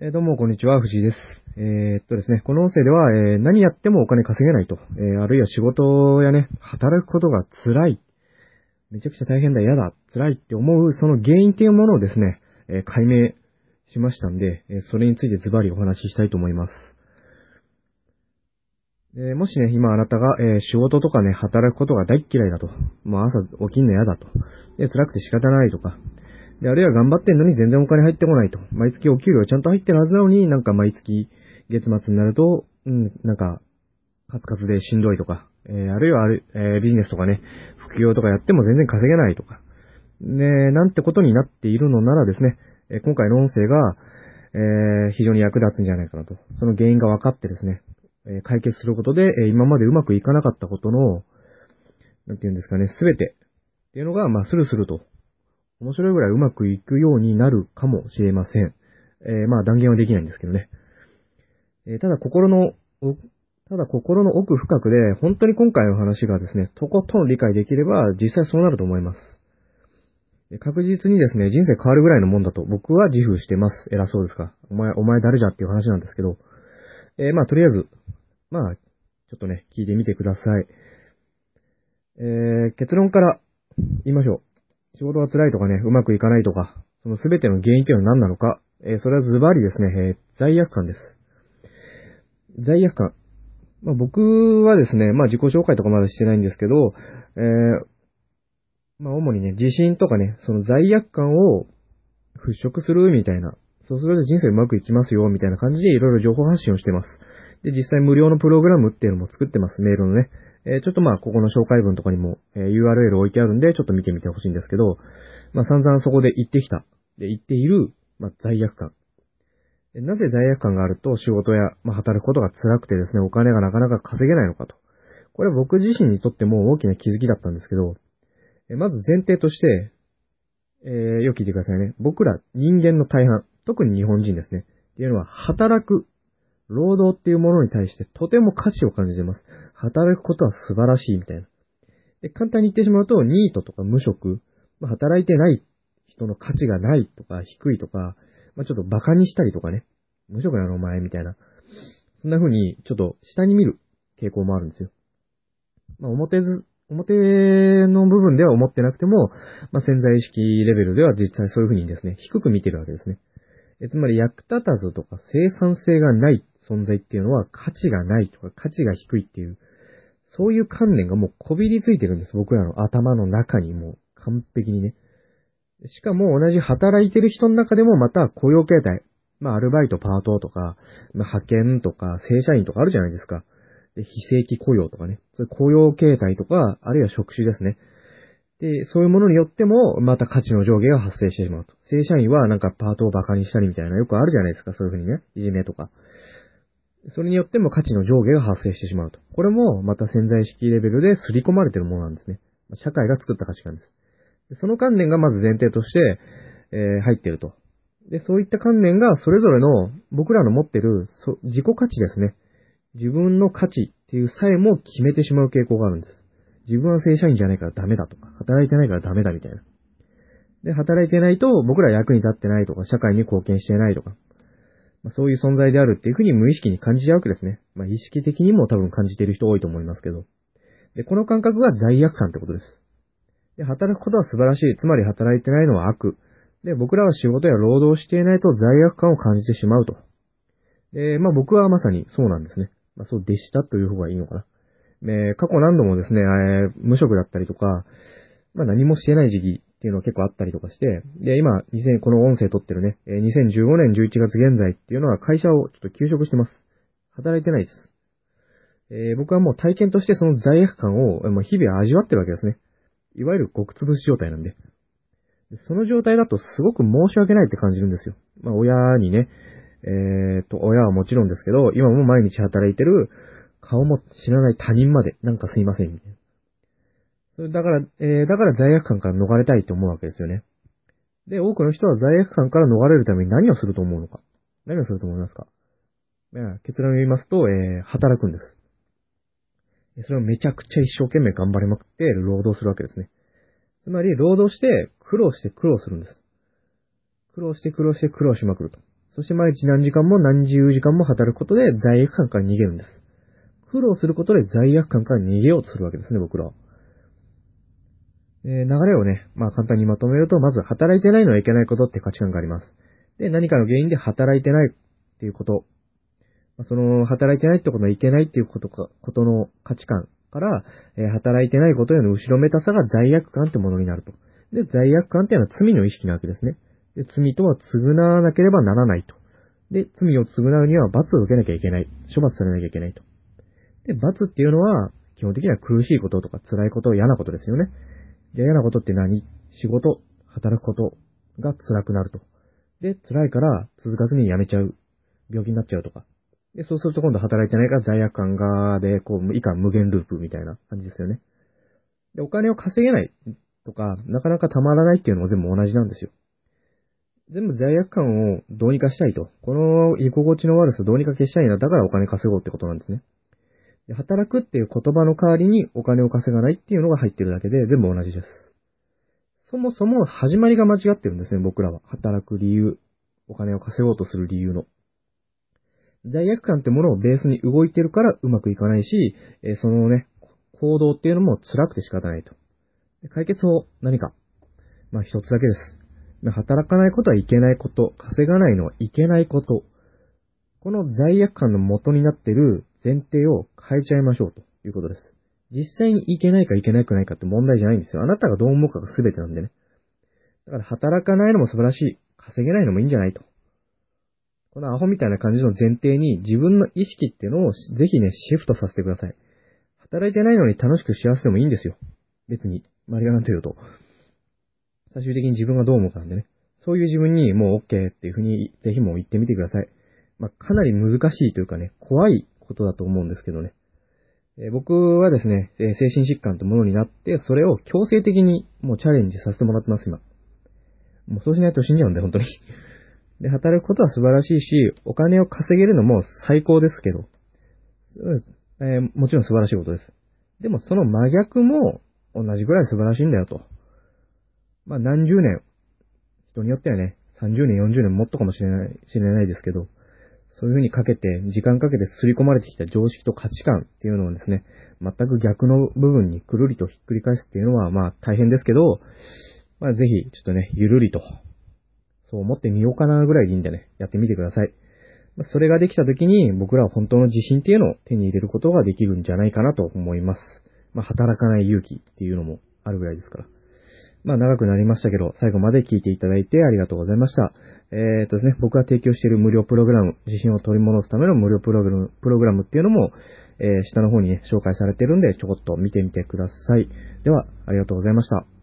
えどうも、こんにちは、藤井です。えーっとですね、この音声では、えー何やってもお金稼げないと、えーあるいは仕事やね、働くことが辛い、めちゃくちゃ大変だ、嫌だ、辛いって思う、その原因っていうものをですね、え解明しましたんで、えそれについてズバリお話ししたいと思います。えもしね、今あなたが、え仕事とかね、働くことが大っ嫌いだと。もう朝起きんの嫌だと。で、辛くて仕方ないとか。で、あるいは頑張ってんのに全然お金入ってこないと。毎月お給料ちゃんと入ってるはずなのに、なんか毎月月末になると、うん、なんか、カツカツでしんどいとか。えーあるいはある、えービジネスとかね、副業とかやっても全然稼げないとか。ね、なんてことになっているのならですね、えー今回の音声が、えー非常に役立つんじゃないかなと。その原因が分かってですね、えー解決することで、えー今までうまくいかなかったことの、なんていうんですかね、すべてっていうのが、まあ、スルスルと、面白いぐらいうまくいくようになるかもしれません。えーまあ、断言はできないんですけどね。えーただ、心の、ただ、心の奥深くで、本当に今回の話がですね、とことん理解できれば、実際そうなると思います。確実にですね、人生変わるぐらいのもんだと僕は自負してます。偉そうですか。お前、お前誰じゃっていう話なんですけど。えーまあ、とりあえず、まあ、ちょっとね、聞いてみてください。えー結論から言いましょう。仕事が辛いとかね、うまくいかないとか、そのすべての原因というのは何なのか、えーそれはズバリですね、えー罪悪感です。罪悪感。まあ、僕はですね、まあ、自己紹介とかまだしてないんですけど、えーまあ、主にね、自信とかね、その罪悪感を払拭するみたいな、そうすると人生うまくいきますよ、みたいな感じでいろいろ情報発信をしてます。で、実際無料のプログラムっていうのも作ってます、メールのね。えちょっとまあ、ここの紹介文とかにも、え URL 置いてあるんで、ちょっと見てみてほしいんですけど、まあ、散々そこで言ってきた。で、言っている、まあ、罪悪感。なぜ罪悪感があると仕事や、まあ、働くことが辛くてですね、お金がなかなか稼げないのかと。これは僕自身にとっても大きな気づきだったんですけど、えまず前提として、えーよく聞いてくださいね。僕ら人間の大半、特に日本人ですね。っていうのは、働く、労働っていうものに対してとても価値を感じています。働くことは素晴らしいみたいな。で、簡単に言ってしまうと、ニートとか無職、まあ、働いてない人の価値がないとか低いとか、まあ、ちょっと馬鹿にしたりとかね。無職なのお前みたいな。そんな風に、ちょっと下に見る傾向もあるんですよ。まあ、表ず、表の部分では思ってなくても、まあ、潜在意識レベルでは実際そういう風にですね、低く見てるわけですね。えつまり役立たずとか生産性がない存在っていうのは価値がないとか価値が低いっていう、そういう観念がもうこびりついてるんです。僕らの頭の中にもう完璧にね。しかも同じ働いてる人の中でもまた雇用形態。まあアルバイト、パートとか、まあ、派遣とか正社員とかあるじゃないですか。で非正規雇用とかね。そういう雇用形態とか、あるいは職種ですね。で、そういうものによっても、また価値の上下が発生してしまうと。正社員はなんかパートを馬鹿にしたりみたいな、よくあるじゃないですか、そういうふうにね。いじめとか。それによっても価値の上下が発生してしまうと。これもまた潜在意識レベルで刷り込まれているものなんですね。社会が作った価値観です。でその観念がまず前提として、えー入っていると。で、そういった観念がそれぞれの僕らの持ってるそ自己価値ですね。自分の価値っていうさえも決めてしまう傾向があるんです。自分は正社員じゃないからダメだとか、働いてないからダメだみたいな。で、働いてないと僕ら役に立ってないとか、社会に貢献してないとか、まあ、そういう存在であるっていうふうに無意識に感じちゃうわけですね。まあ、意識的にも多分感じている人多いと思いますけど。で、この感覚が罪悪感ってことです。で、働くことは素晴らしい。つまり働いてないのは悪。で、僕らは仕事や労働していないと罪悪感を感じてしまうと。で、まあ僕はまさにそうなんですね。まあそうでしたという方がいいのかな。え過去何度もですね、え無職だったりとか、まあ何もしてない時期っていうのは結構あったりとかして、で、今、2000この音声撮ってるね、え2015年11月現在っていうのは会社をちょっと休職してます。働いてないです。えー僕はもう体験としてその罪悪感を、えーもう日々味わってるわけですね。いわゆる極潰し状態なんで。でその状態だとすごく申し訳ないって感じるんですよ。まあ親にね、えーと、親はもちろんですけど、今も毎日働いてる顔も知らない他人まで、なんかすいません、みたいな。それだから、えーだから罪悪感から逃れたいと思うわけですよね。で、多くの人は罪悪感から逃れるために何をすると思うのか。何をすると思いますか？いや結論を言いますと、えー働くんです。それをめちゃくちゃ一生懸命頑張りまくって労働するわけですね。つまり、労働して苦労して苦労するんです。苦労して苦労して苦労しまくると。そそして毎日何時間も何十時間も働くことで罪悪感から逃げるんです。苦労することで罪悪感から逃げようとするわけですね、僕らは。え、流れをね、まあ簡単にまとめると、まず働いてないのはいけないことって価値観があります。で、何かの原因で働いてないっていうこと。その、働いてないってことのいけないっていうことか、ことの価値観から、え、働いてないことへの後ろめたさが罪悪感ってものになると。で、罪悪感っていうのは罪の意識なわけですね。で、罪とは償わなければならないと。で、罪を償うには罰を受けなきゃいけない。処罰されなきゃいけないと。で、罰っていうのは、基本的には苦しいこととか辛いこと、嫌なことですよね。嫌なことって何？仕事、働くことが辛くなると。で、辛いから続かずに辞めちゃう。病気になっちゃうとか。で、そうすると今度働いてないから罪悪感が、で、こう、以下無限ループみたいな感じですよね。で、お金を稼げないとか、なかなかたまらないっていうのも全部同じなんですよ。全部罪悪感をどうにかしたいと。この居心地の悪さどうにか消したいな。だからお金稼ごうってことなんですね。働くっていう言葉の代わりにお金を稼がないっていうのが入ってるだけで全部同じです。そもそも始まりが間違ってるんですね、僕らは。働く理由。お金を稼ごうとする理由の。罪悪感ってものをベースに動いてるからうまくいかないし、えそのね、行動っていうのも辛くて仕方ないと。解決法、何か。まあ一つだけです。働かないことはいけないこと、稼がないのはいけないこと。この罪悪感の元になってる前提を変えちゃいましょうということです。実際にいけないかいけなくないかって問題じゃないんですよ。あなたがどう思うかが全てなんでね。だから働かないのも素晴らしい。稼げないのもいいんじゃないと。このアホみたいな感じの前提に自分の意識っていうのをぜひね、シフトさせてください。働いてないのに楽しく幸せでもいいんですよ。別に。周りがなんと言うと。最終的に自分がどう思うかなんでね。そういう自分にもう OK っていうふうに、ぜひもう言ってみてください。まあ、かなり難しいというかね、怖いことだと思うんですけどね。え、僕はですね、え、精神疾患というものになって、それを強制的にもうチャレンジさせてもらってます、今。もうそうしないと死んじゃうんで、本当に。で、働くことは素晴らしいし、お金を稼げるのも最高ですけど、えー、もちろん素晴らしいことです。でもその真逆も同じぐらい素晴らしいんだよと。まあ何十年、人によってはね、30年、40年もっとかもしれない、知れないですけど、そういうふうにかけて、時間かけて刷り込まれてきた常識と価値観っていうのをですね、全く逆の部分にくるりとひっくり返すっていうのは、まあ大変ですけど、まあぜひ、ちょっとね、ゆるりと、そう思ってみようかなぐらいでいいんでね、やってみてください。それができた時に、僕らは本当の自信っていうのを手に入れることができるんじゃないかなと思います。まあ働かない勇気っていうのもあるぐらいですから。まあ長くなりましたけど、最後まで聞いていただいてありがとうございました。えー、っとですね、僕が提供している無料プログラム、自信を取り戻すための無料プログラム、プログラムっていうのも、えー、下の方にね、紹介されてるんで、ちょこっと見てみてください。では、ありがとうございました。